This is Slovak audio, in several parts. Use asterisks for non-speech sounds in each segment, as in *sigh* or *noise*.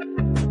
you *laughs*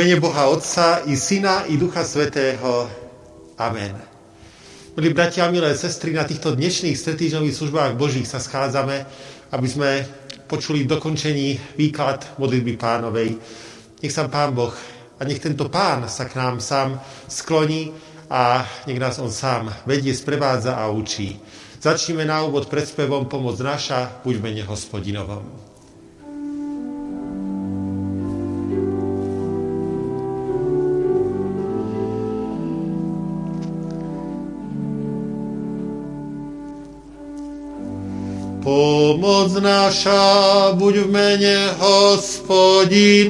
mene Boha Otca i Syna i Ducha Svetého. Amen. Milí bratia a milé sestry, na týchto dnešných stretýžnových službách Božích sa schádzame, aby sme počuli dokončení výklad modlitby pánovej. Nech sa Pán Boh a nech tento Pán sa k nám sám skloní a nech nás On sám vedie, sprevádza a učí. Začneme na úvod pred spevom Pomoc naša, buď mene Pomoc naša buď v mene hospodinovom.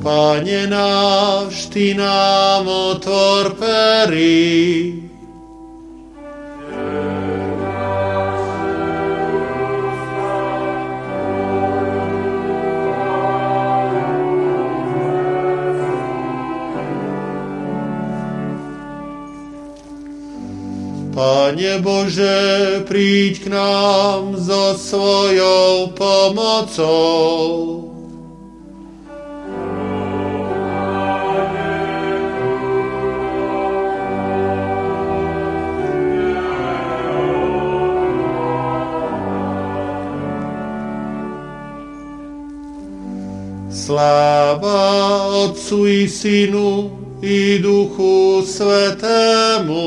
Pane náš, Ty nám otvor pery, Pane Bože, príď k nám so svojou pomocou. Sláva Otcu i Synu i Duchu Svetému,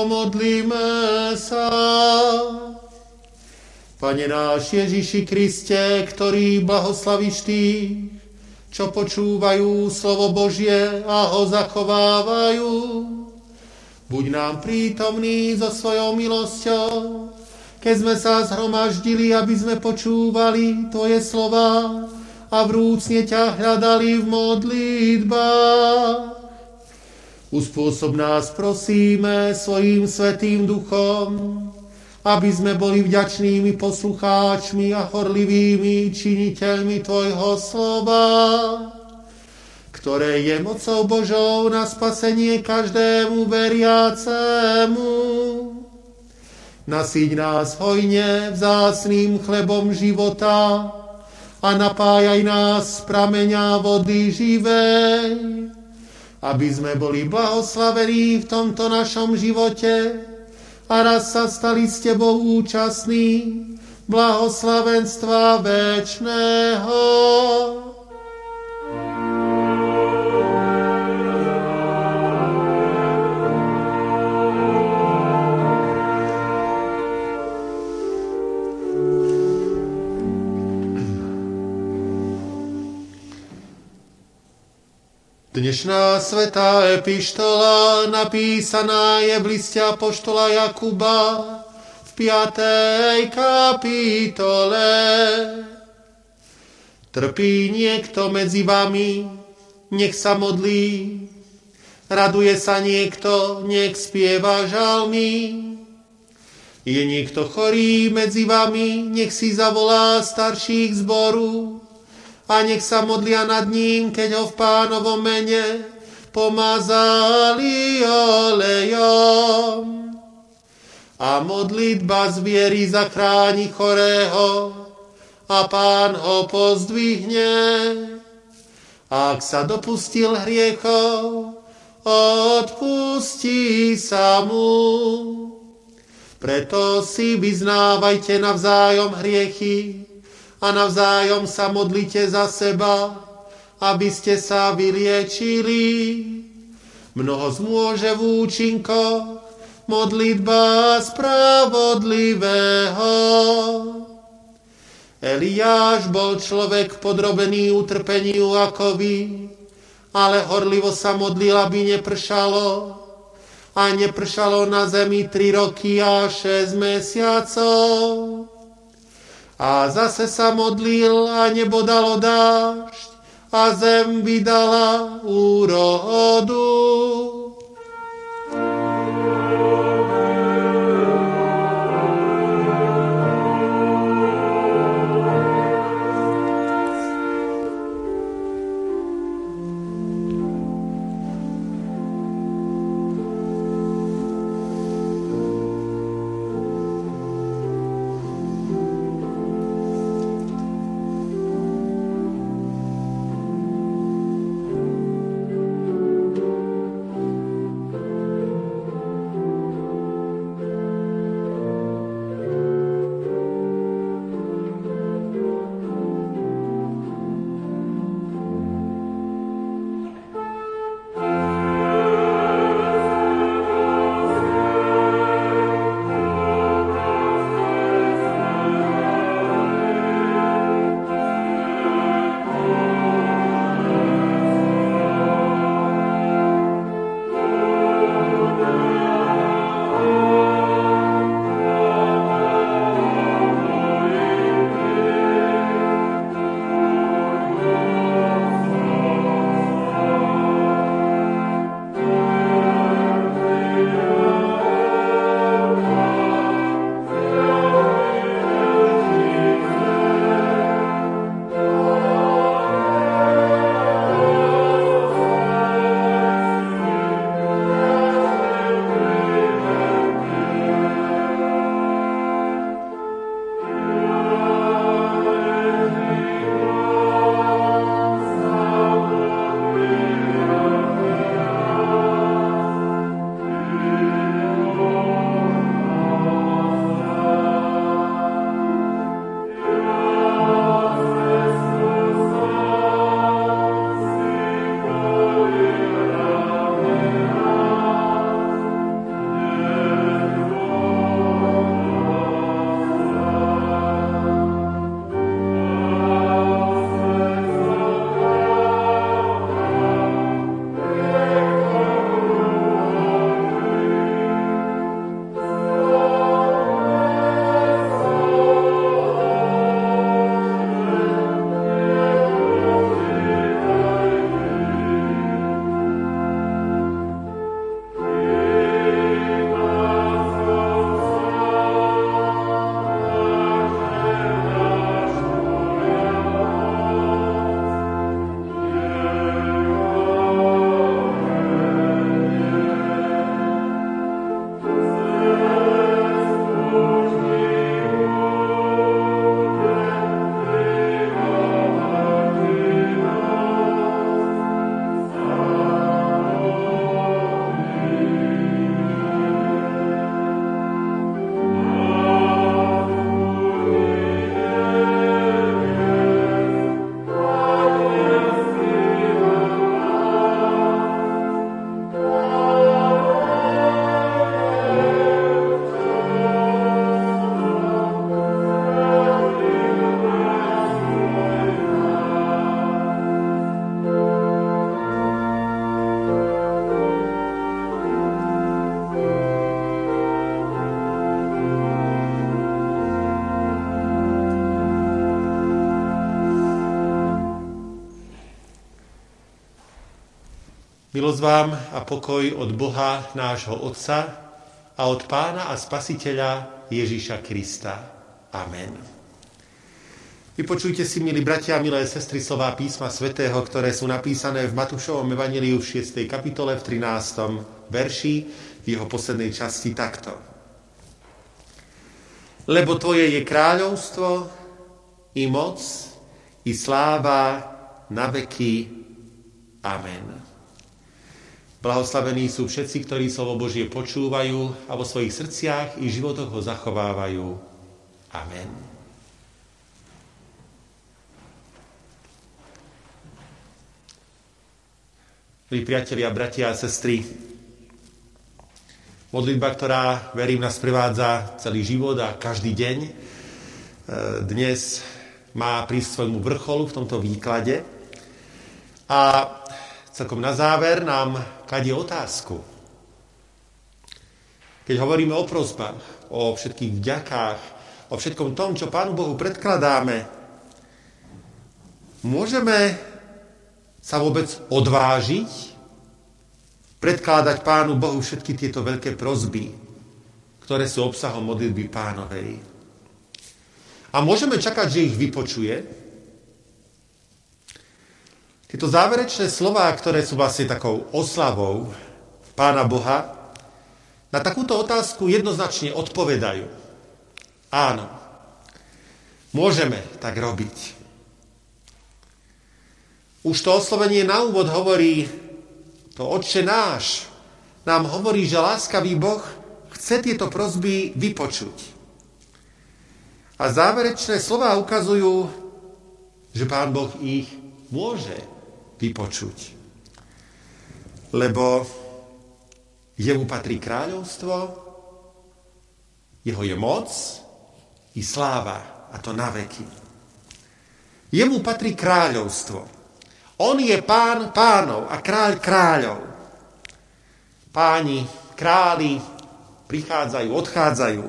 pomodlíme sa. Pane náš Ježiši Kriste, ktorý blahoslavíš tých, čo počúvajú slovo Božie a ho zachovávajú. Buď nám prítomný so svojou milosťou, keď sme sa zhromaždili, aby sme počúvali Tvoje slova a vrúcne ťa hľadali v modlitbách. Uspôsob nás prosíme svojim svetým duchom, aby sme boli vďačnými poslucháčmi a horlivými činiteľmi Tvojho slova, ktoré je mocou Božou na spasenie každému veriacému. Nasíť nás hojne vzácným chlebom života a napájaj nás z prameňa vody živej, aby sme boli blahoslavení v tomto našom živote a raz sa stali s Tebou účastní blahoslavenstva večného. Dnešná svetá epištola napísaná je v liste Apoštola Jakuba v 5. kapitole. Trpí niekto medzi vami, nech sa modlí. Raduje sa niekto, nech spieva žalmy. Je niekto chorý medzi vami, nech si zavolá starších zboru a nech sa modlia nad ním, keď ho v pánovom mene pomazali olejom. A modlitba z viery zachráni chorého a pán ho pozdvihne. Ak sa dopustil hriechov, odpustí sa mu. Preto si vyznávajte navzájom hriechy, a navzájom sa modlite za seba, aby ste sa vyliečili. Mnoho zmôže v účinkoch modlitba spravodlivého. Eliáš bol človek podrobený utrpeniu ako vy, ale horlivo sa modlil, aby nepršalo. A nepršalo na zemi tri roky a šesť mesiacov. A zase sa modlil a nebo dalo dážď a zem vydala úrodu. Milosť vám a pokoj od Boha, nášho Otca a od Pána a Spasiteľa Ježíša Krista. Amen. Vypočujte si, milí bratia a milé sestry, slová písma svätého, ktoré sú napísané v Matúšovom evaníliu v 6. kapitole v 13. verši v jeho poslednej časti takto. Lebo Tvoje je kráľovstvo i moc i sláva na veky. Amen. Blahoslavení sú všetci, ktorí slovo Božie počúvajú a vo svojich srdciach i životoch ho zachovávajú. Amen. Milí priatelia, bratia a sestry, modlitba, ktorá, verím, nás prevádza celý život a každý deň, e, dnes má prísť svojmu vrcholu v tomto výklade. A celkom na záver nám kladie otázku. Keď hovoríme o prosbách, o všetkých vďakách, o všetkom tom, čo Pánu Bohu predkladáme, môžeme sa vôbec odvážiť predkladať Pánu Bohu všetky tieto veľké prozby, ktoré sú obsahom modlitby pánovej. A môžeme čakať, že ich vypočuje, tieto záverečné slová, ktoré sú vlastne takou oslavou Pána Boha, na takúto otázku jednoznačne odpovedajú. Áno, môžeme tak robiť. Už to oslovenie na úvod hovorí, to Otče náš, nám hovorí, že láskavý Boh chce tieto prozby vypočuť. A záverečné slova ukazujú, že Pán Boh ich môže vypočuť. Lebo jemu patrí kráľovstvo, jeho je moc i sláva, a to na veky. Jemu patrí kráľovstvo. On je pán pánov a kráľ kráľov. Páni, králi prichádzajú, odchádzajú.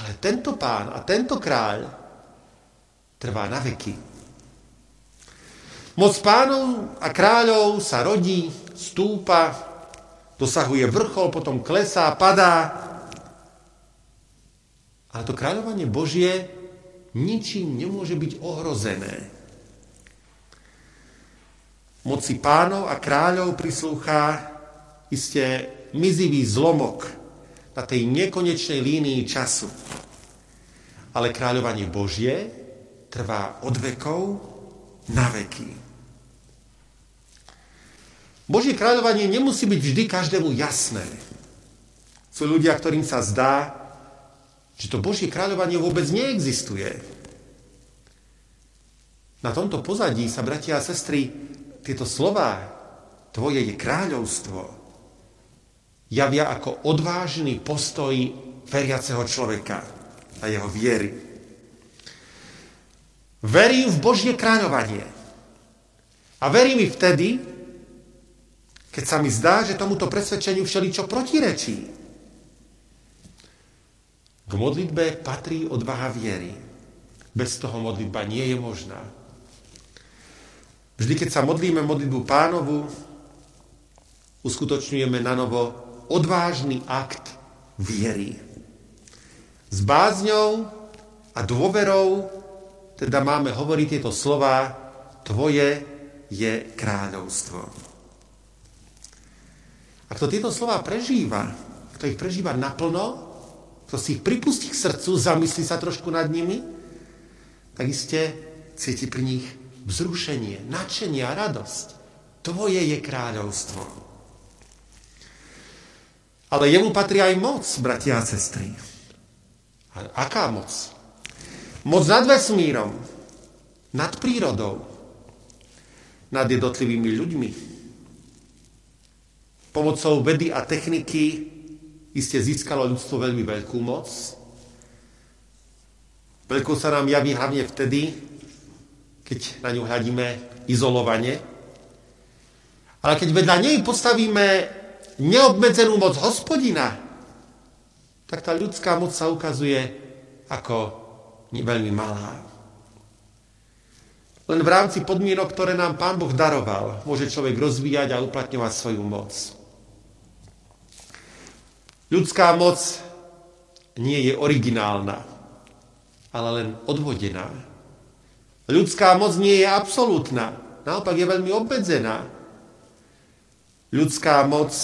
Ale tento pán a tento kráľ trvá na veky. Moc pánov a kráľov sa rodí, stúpa, dosahuje vrchol, potom klesá, padá. Ale to kráľovanie Božie ničím nemôže byť ohrozené. Moci pánov a kráľov prislúcha isté mizivý zlomok na tej nekonečnej línii času. Ale kráľovanie Božie trvá od vekov na veky. Božie kráľovanie nemusí byť vždy každému jasné. Sú ľudia, ktorým sa zdá, že to Božie kráľovanie vôbec neexistuje. Na tomto pozadí sa, bratia a sestry, tieto slova, tvoje je kráľovstvo, javia ako odvážny postoj veriaceho človeka a jeho viery. Verím v Božie kráľovanie. A verím i vtedy, keď sa mi zdá, že tomuto presvedčeniu všeličo protirečí. K modlitbe patrí odvaha viery. Bez toho modlitba nie je možná. Vždy, keď sa modlíme modlitbu pánovu, uskutočňujeme na novo odvážny akt viery. S bázňou a dôverou teda máme hovoriť tieto slova Tvoje je kráľovstvo. A kto tieto slova prežíva, kto ich prežíva naplno, kto si ich pripustí k srdcu, zamyslí sa trošku nad nimi, tak iste cíti pri nich vzrušenie, nadšenie a radosť. Tvoje je kráľovstvo. Ale jemu patrí aj moc, bratia a sestry. A aká moc? Moc nad vesmírom, nad prírodou, nad jednotlivými ľuďmi, Pomocou vedy a techniky iste získalo ľudstvo veľmi veľkú moc. Veľkou sa nám javí hlavne vtedy, keď na ňu hľadíme izolovane. Ale keď vedľa nej postavíme neobmedzenú moc hospodina, tak tá ľudská moc sa ukazuje ako veľmi malá. Len v rámci podmienok, ktoré nám Pán Boh daroval, môže človek rozvíjať a uplatňovať svoju moc. Ľudská moc nie je originálna, ale len odvodená. Ľudská moc nie je absolútna, naopak je veľmi obmedzená. Ľudská moc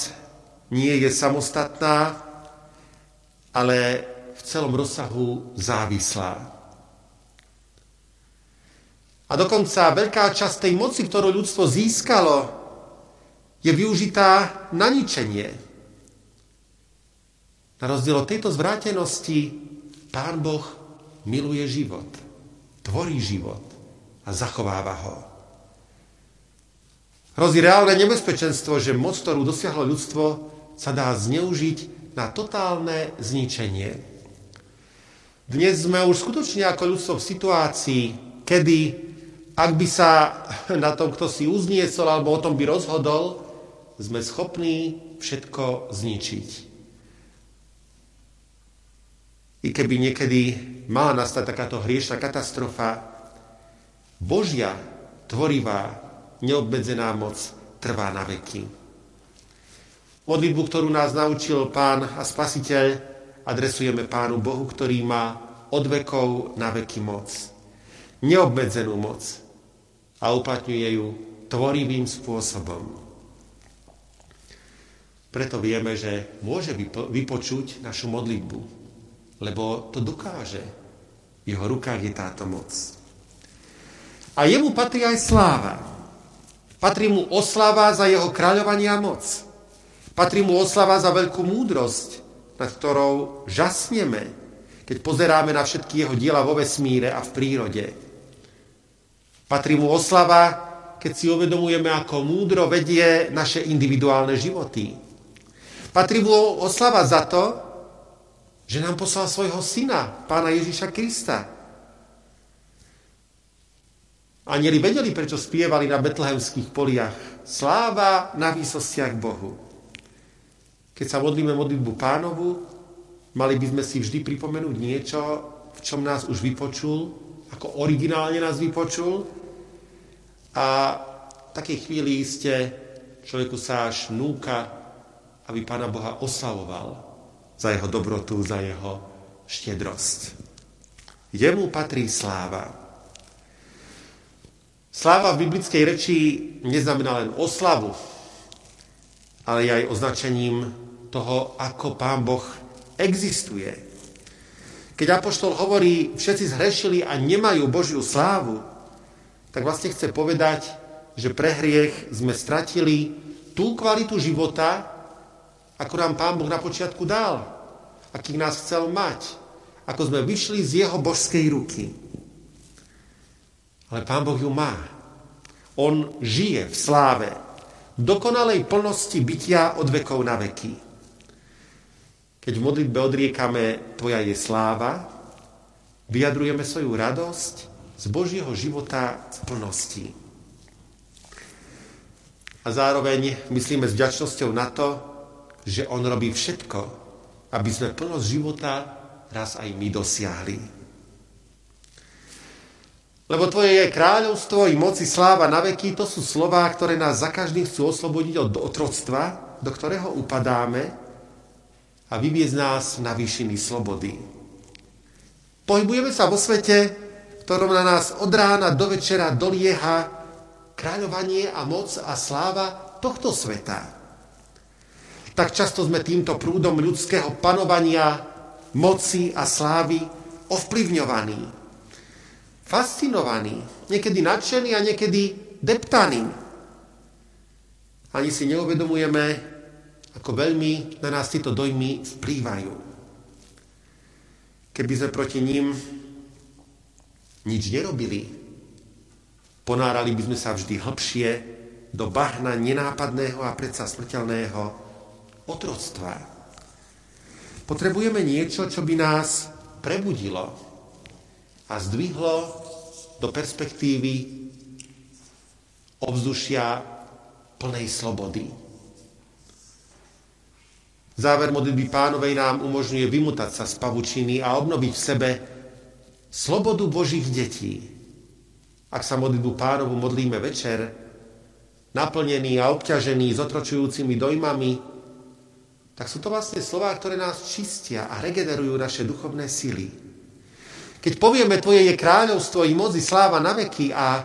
nie je samostatná, ale v celom rozsahu závislá. A dokonca veľká časť tej moci, ktorú ľudstvo získalo, je využitá na ničenie. Na rozdiel od tejto zvrátenosti Pán Boh miluje život, tvorí život a zachováva ho. Hrozí reálne nebezpečenstvo, že moc, ktorú dosiahlo ľudstvo, sa dá zneužiť na totálne zničenie. Dnes sme už skutočne ako ľudstvo v situácii, kedy ak by sa na tom kto si uzniesol alebo o tom by rozhodol, sme schopní všetko zničiť. I keby niekedy mala nastať takáto hriešná katastrofa, Božia, tvorivá, neobmedzená moc trvá na veky. Modlitbu, ktorú nás naučil Pán a Spasiteľ, adresujeme Pánu Bohu, ktorý má od vekov na veky moc. Neobmedzenú moc, a uplatňuje ju tvorivým spôsobom. Preto vieme, že môže vypočuť našu modlitbu, lebo to dokáže. V jeho rukách je táto moc. A jemu patrí aj sláva. Patrí mu oslava za jeho kráľovanie a moc. Patrí mu oslava za veľkú múdrosť, nad ktorou žasneme, keď pozeráme na všetky jeho diela vo vesmíre a v prírode Patrí mu oslava, keď si uvedomujeme, ako múdro vedie naše individuálne životy. Patrí mu oslava za to, že nám poslal svojho syna, pána Ježíša Krista. Anieli vedeli, prečo spievali na betlehemských poliach. Sláva na výsostiach Bohu. Keď sa modlíme modlitbu pánovu, mali by sme si vždy pripomenúť niečo, v čom nás už vypočul, ako originálne nás vypočul a v takej chvíli ste človeku sa až núka, aby Pána Boha oslavoval za jeho dobrotu, za jeho štedrosť. Jemu patrí sláva. Sláva v biblickej reči neznamená len oslavu, ale je aj označením toho, ako Pán Boh existuje. Keď Apoštol hovorí, všetci zhrešili a nemajú Božiu slávu, tak vlastne chce povedať, že pre hriech sme stratili tú kvalitu života, ako nám Pán Boh na počiatku dal, aký nás chcel mať, ako sme vyšli z jeho božskej ruky. Ale Pán Boh ju má. On žije v sláve, v dokonalej plnosti bytia od vekov na veky. Keď v modlitbe odriekame Tvoja je sláva, vyjadrujeme svoju radosť z Božieho života v plnosti. A zároveň myslíme s vďačnosťou na to, že On robí všetko, aby sme plnosť života raz aj my dosiahli. Lebo Tvoje je kráľovstvo i moci sláva na veky, to sú slová, ktoré nás za každým chcú oslobodiť od otroctva, do ktorého upadáme a vyviezť nás na výšiny slobody. Pohybujeme sa vo svete, ktorom na nás od rána do večera dolieha kráľovanie a moc a sláva tohto sveta. Tak často sme týmto prúdom ľudského panovania, moci a slávy ovplyvňovaní, fascinovaní, niekedy nadšení a niekedy deptaní. Ani si neuvedomujeme, ako veľmi na nás tieto dojmy vplývajú. Keby sme proti ním nič nerobili, ponárali by sme sa vždy hlbšie do bahna nenápadného a predsa smrteľného otroctva. Potrebujeme niečo, čo by nás prebudilo a zdvihlo do perspektívy ovzdušia plnej slobody. Záver modlitby pánovej nám umožňuje vymutať sa z pavučiny a obnoviť v sebe slobodu Božích detí, ak sa modlitbu pánovu modlíme večer, naplnený a obťažený s otročujúcimi dojmami, tak sú to vlastne slová, ktoré nás čistia a regenerujú naše duchovné sily. Keď povieme, Tvoje je kráľovstvo i moc i sláva na veky a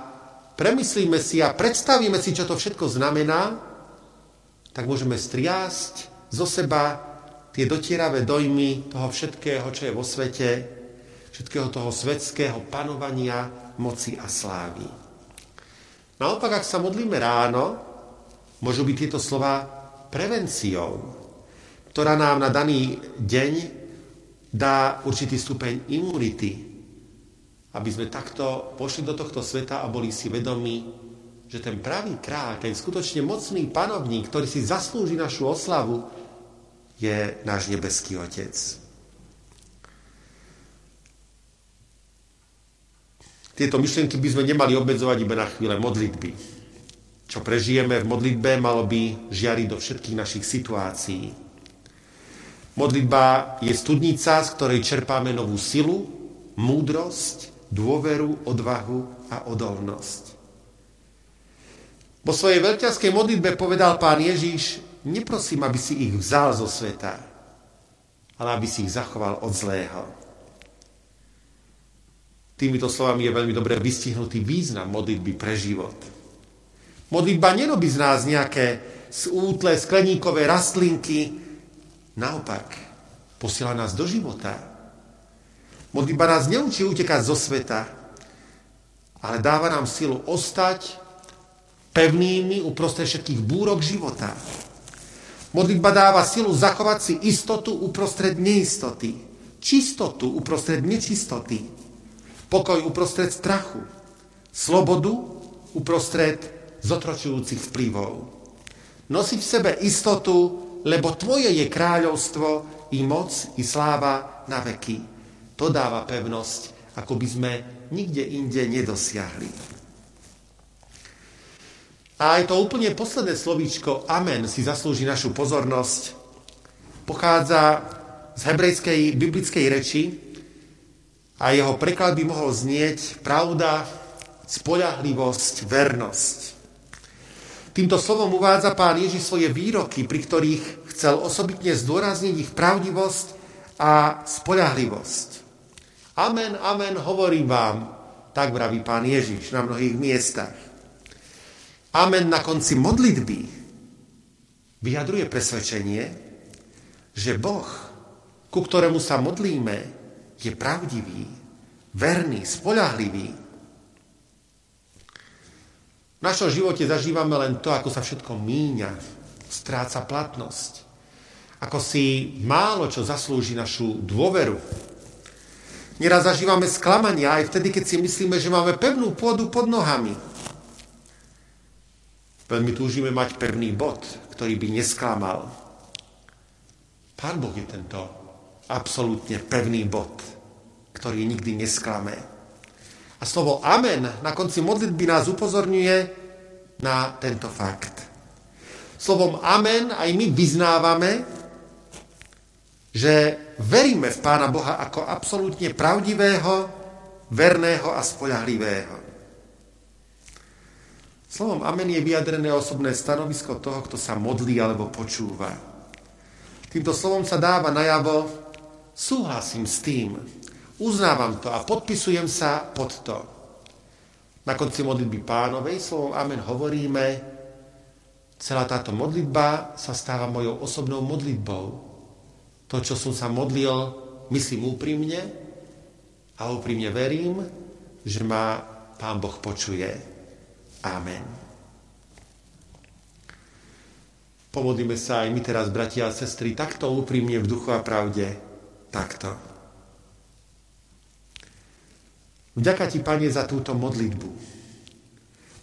premyslíme si a predstavíme si, čo to všetko znamená, tak môžeme striasť zo seba tie dotieravé dojmy toho všetkého, čo je vo svete, všetkého toho svetského panovania, moci a slávy. Naopak, ak sa modlíme ráno, môžu byť tieto slova prevenciou, ktorá nám na daný deň dá určitý stupeň imunity, aby sme takto pošli do tohto sveta a boli si vedomí, že ten pravý kráľ, ten skutočne mocný panovník, ktorý si zaslúži našu oslavu, je náš nebeský Otec. Tieto myšlienky by sme nemali obmedzovať iba na chvíle modlitby. Čo prežijeme v modlitbe, malo by žiariť do všetkých našich situácií. Modlitba je studnica, z ktorej čerpáme novú silu, múdrosť, dôveru, odvahu a odolnosť. Po svojej veľťaskej modlitbe povedal pán Ježíš, neprosím, aby si ich vzal zo sveta, ale aby si ich zachoval od zlého. Týmito slovami je veľmi dobre vystihnutý význam modlitby pre život. Modlitba nerobí z nás nejaké útle skleníkové rastlinky, naopak posiela nás do života. Modlitba nás neučí utekať zo sveta, ale dáva nám silu ostať pevnými uprostred všetkých búrok života. Modlitba dáva silu zachovať si istotu uprostred neistoty, čistotu uprostred nečistoty, Pokoj uprostred strachu. Slobodu uprostred zotročujúcich vplyvov. Nosi v sebe istotu, lebo tvoje je kráľovstvo i moc i sláva na veky. To dáva pevnosť, ako by sme nikde inde nedosiahli. A aj to úplne posledné slovíčko Amen si zaslúži našu pozornosť. Pochádza z hebrejskej biblickej reči, a jeho preklad by mohol znieť pravda, spoľahlivosť, vernosť. Týmto slovom uvádza pán Ježiš svoje výroky, pri ktorých chcel osobitne zdôrazniť ich pravdivosť a spoľahlivosť. Amen, amen, hovorím vám, tak vraví pán Ježiš na mnohých miestach. Amen na konci modlitby vyjadruje presvedčenie, že Boh, ku ktorému sa modlíme, je pravdivý, verný, spolahlivý. V našom živote zažívame len to, ako sa všetko míňa, stráca platnosť. Ako si málo čo zaslúži našu dôveru. Neraz zažívame sklamania aj vtedy, keď si myslíme, že máme pevnú pôdu pod nohami. Veľmi túžime mať pevný bod, ktorý by nesklamal. Pán Boh je tento absolútne pevný bod ktorý nikdy nesklame. A slovo amen na konci modlitby nás upozorňuje na tento fakt. Slovom amen aj my vyznávame, že veríme v Pána Boha ako absolútne pravdivého, verného a spoľahlivého. Slovom amen je vyjadrené osobné stanovisko toho, kto sa modlí alebo počúva. Týmto slovom sa dáva najavo, súhlasím s tým, Uznávam to a podpisujem sa pod to. Na konci modlitby pánovej slovom Amen hovoríme, celá táto modlitba sa stáva mojou osobnou modlitbou. To, čo som sa modlil, myslím úprimne a úprimne verím, že ma Pán Boh počuje. Amen. Pomodlíme sa aj my teraz, bratia a sestry, takto úprimne v duchu a pravde. Takto. Vďaka Ti, Pane, za túto modlitbu.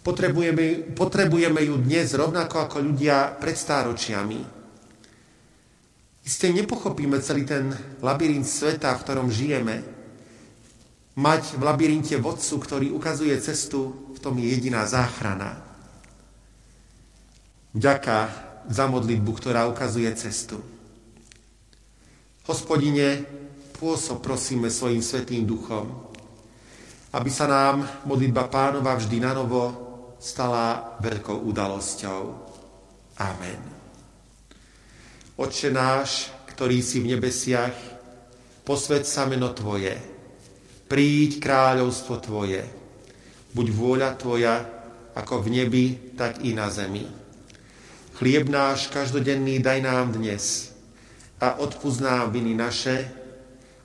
Potrebujeme, potrebujeme ju dnes rovnako ako ľudia pred stáročiami. Isté nepochopíme celý ten labyrint sveta, v ktorom žijeme. Mať v labyrinte vodcu, ktorý ukazuje cestu, v tom je jediná záchrana. Vďaka za modlitbu, ktorá ukazuje cestu. Hospodine, pôsob prosíme svojim svetým duchom, aby sa nám modlitba pánova vždy na novo stala veľkou udalosťou. Amen. Oče náš, ktorý si v nebesiach, posved sa meno Tvoje, príď kráľovstvo Tvoje, buď vôľa Tvoja, ako v nebi, tak i na zemi. Chlieb náš každodenný daj nám dnes a odpúsť nám viny naše,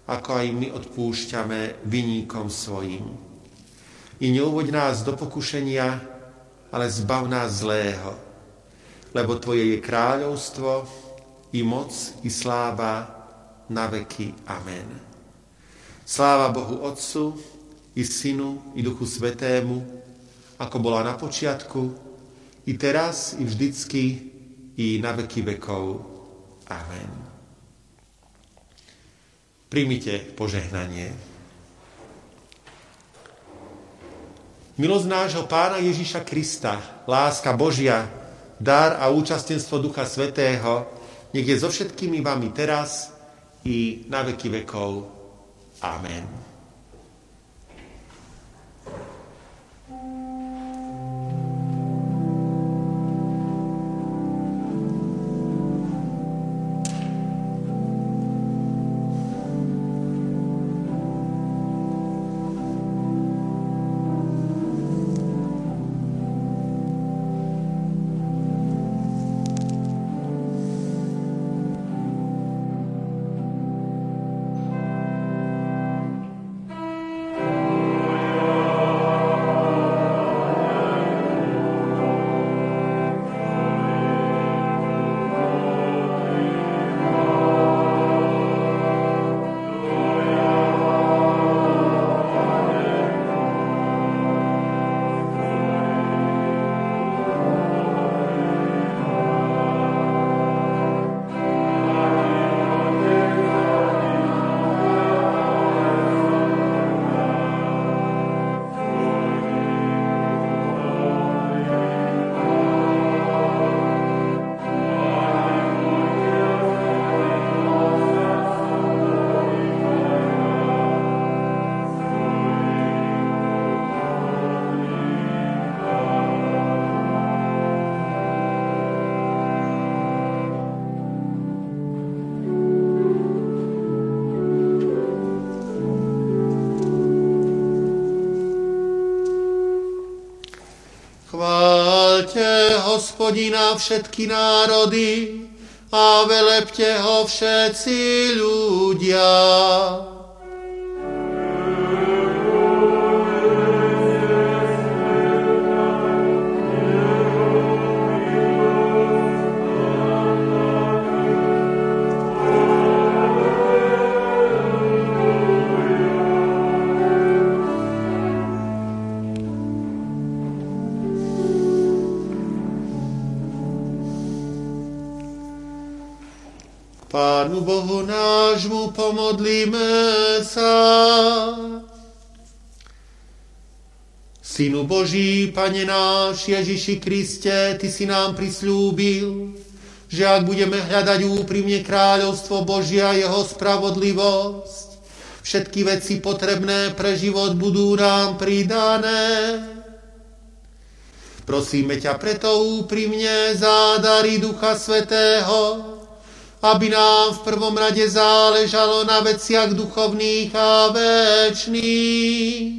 ako aj my odpúšťame viníkom svojim. I neuvoď nás do pokušenia, ale zbav nás zlého, lebo Tvoje je kráľovstvo, i moc, i sláva na veky. Amen. Sláva Bohu Otcu, i Synu, i Duchu Svetému, ako bola na počiatku, i teraz, i vždycky, i na veky vekov. Amen. Príjmite požehnanie. Milosť nášho Pána Ježíša Krista, láska Božia, dar a účastenstvo Ducha Svetého, nech je so všetkými vami teraz i na veky vekov. Amen. Hospodina všetky národy a velepte ho všetci ľudia. Pánu Bohu nášmu pomodlíme sa. Synu Boží, Pane náš, Ježiši Kriste, Ty si nám prislúbil, že ak budeme hľadať úprimne kráľovstvo Božia a jeho spravodlivosť, všetky veci potrebné pre život budú nám pridané. Prosíme ťa preto úprimne za dary Ducha Svetého, aby nám v prvom rade záležalo na veciach duchovných a väčšných.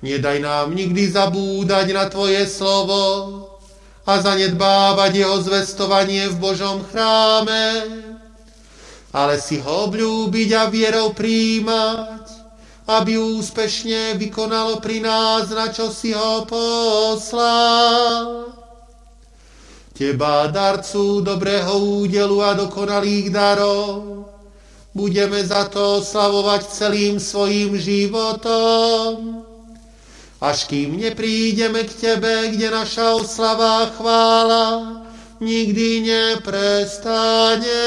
Nedaj nám nikdy zabúdať na Tvoje slovo a zanedbávať jeho zvestovanie v Božom chráme, ale si ho obľúbiť a vierou príjmať, aby úspešne vykonalo pri nás, na čo si ho poslal. Teba, darcu dobrého údelu a dokonalých darov, budeme za to slavovať celým svojim životom. Až kým neprídeme k Tebe, kde naša oslava a chvála nikdy neprestane.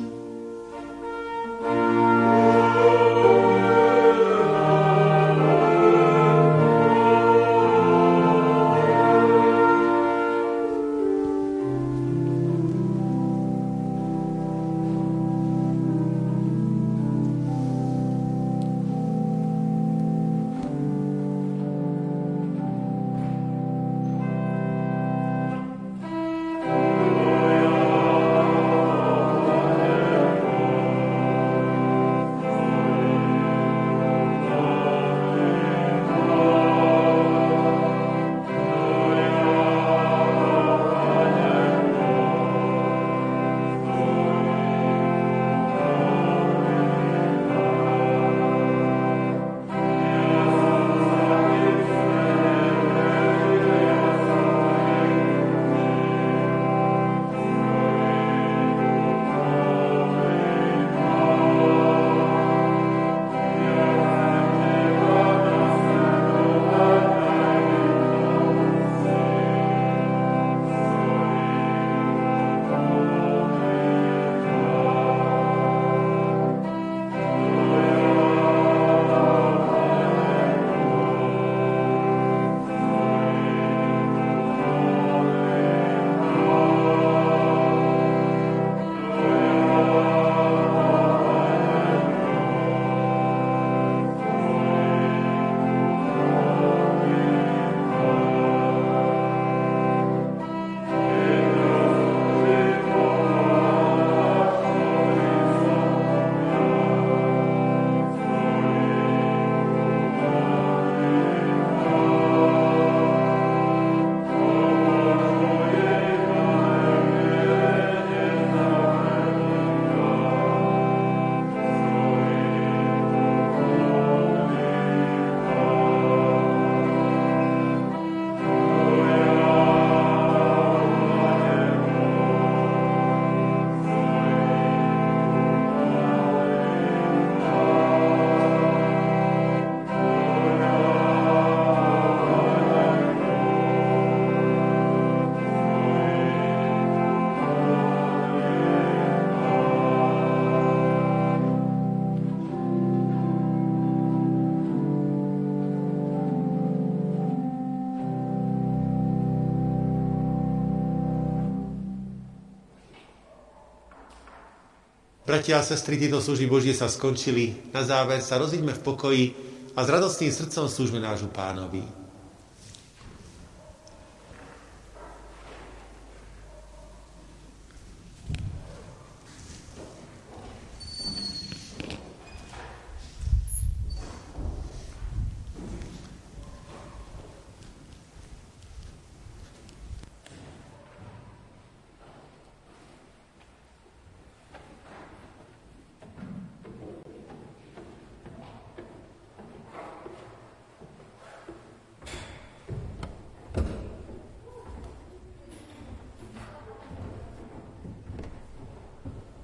Bratia a sestry, tieto služby Božie sa skončili. Na záver sa rozíďme v pokoji a s radostným srdcom slúžme nášu pánovi.